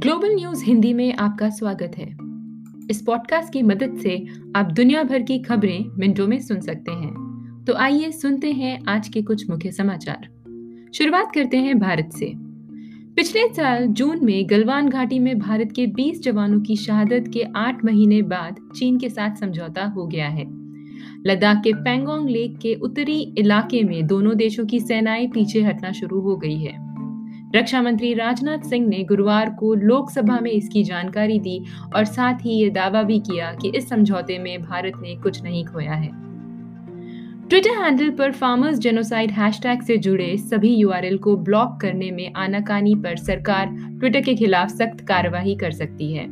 Global news Hindi में आपका स्वागत है। इस पॉडकास्ट की मदद से आप दुनिया भर की खबरें मिनटों में सुन सकते हैं। तो आइए सुनते हैं आज के कुछ मुख्य समाचार। शुरुआत करते हैं भारत से। पिछले साल जून में गलवान घाटी में भारत के 20 जवानों की शहादत के आठ महीने बाद चीन के साथ समझौता हो गया है। लद्दाख के पेंगोंग लेक के उत्तरी इलाके में दोनों देशों की सेनाएँ पीछे हटना शुरू हो गई है। रक्षा मंत्री राजनाथ सिंह ने गुरुवार को लोकसभा में इसकी जानकारी दी और साथ ही ये दावा भी किया कि इस समझौते में भारत ने कुछ नहीं खोया है। ट्विटर हैंडल पर फार्मर्स जेनोसाइड हैशटैग से जुड़े सभी यूआरएल को ब्लॉक करने में आनाकानी पर सरकार ट्विटर के खिलाफ सख्त कार्रवाई कर सकती है।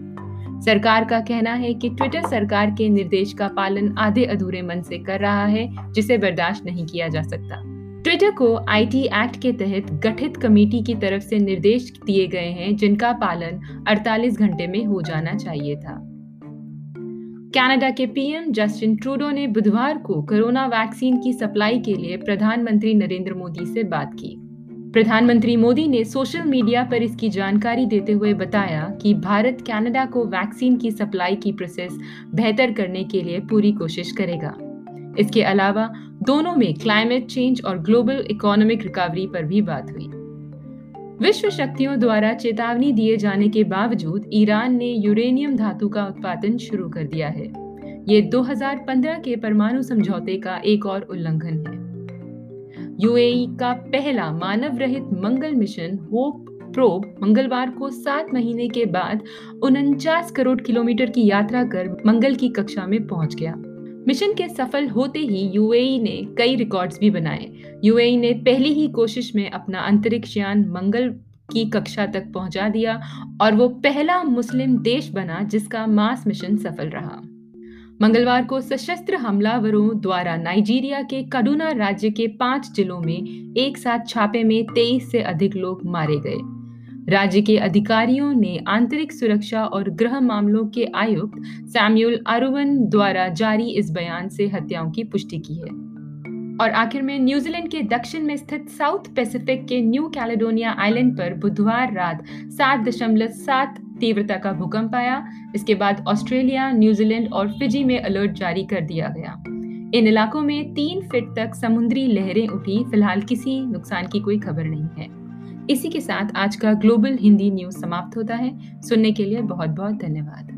सरकार का कहना है कि ट्विटर सरकार के निर्देश का पालन आधे अधूरे मन से कर रहा है, जिसे बर्दाश्त नहीं किया जा सकता। ट्विटर को आईटी एक्ट के तहत गठित कमेटी की तरफ़ से निर्देश दिए गए हैं, जिनका पालन 48 घंटे में हो जाना चाहिए था। कनाडा के पीएम जस्टिन ट्रूडो ने बुधवार को कोरोना वैक्सीन की सप्लाई के लिए प्रधानमंत्री नरेंद्र मोदी से बात की। प्रधानमंत्री मोदी ने सोशल मीडिया पर इसकी जानकारी देते हुए बताया कि भारत कनाडा को वैक्सीन की सप्लाई की प्रोसेस बेहतर करने के लिए पूरी कोशिश करेगा। इसके अलावा दोनों में क्लाइमेट चेंज और ग्लोबल इकोनॉमिक रिकवरी पर भी बात हुई। विश्व शक्तियों द्वारा चेतावनी दिए जाने के बावजूद ईरान ने यूरेनियम धातु का उत्पादन शुरू कर दिया है। ये 2015 के परमाणु समझौते का एक और उल्लंघन है। यूएई का पहला मानव रहित मंगल मिशन होप प्रोब मंगलवार को सात महीने के बाद उनचास करोड़ किलोमीटर की यात्रा कर मंगल की कक्षा में पहुँच गया। मिशन के सफल होते ही यूएई ने कई रिकॉर्ड्स भी बनाए। यूएई ने पहली ही कोशिश में अपना अंतरिक्ष यान मंगल की कक्षा तक पहुँचा दिया और वो पहला मुस्लिम देश बना जिसका मास मिशन सफल रहा। मंगलवार को सशस्त्र हमलावरों द्वारा नाइजीरिया के कडुना राज्य के पाँच जिलों में एक साथ छापे में तेईस से अधिक लोग मारे गए। राज्य के अधिकारियों ने आंतरिक सुरक्षा और गृह मामलों के आयुक्त सैम्यूल अरुवन द्वारा जारी इस बयान से हत्याओं की पुष्टि की है। और आखिर में न्यूजीलैंड के दक्षिण में स्थित साउथ पैसिफिक के न्यू कैलेडोनिया आइलैंड पर बुधवार रात सात दशमलव सात तीव्रता का भूकंप आया। इसके बाद ऑस्ट्रेलिया, न्यूजीलैंड और फिजी में अलर्ट जारी कर दिया गया। इन इलाकों में तीन फीट तक समुद्री लहरें उठी। फ़िलहाल किसी नुकसान की कोई खबर नहीं है। इसी के साथ आज का ग्लोबल हिंदी न्यूज़ समाप्त होता है। सुनने के लिए बहुत बहुत धन्यवाद।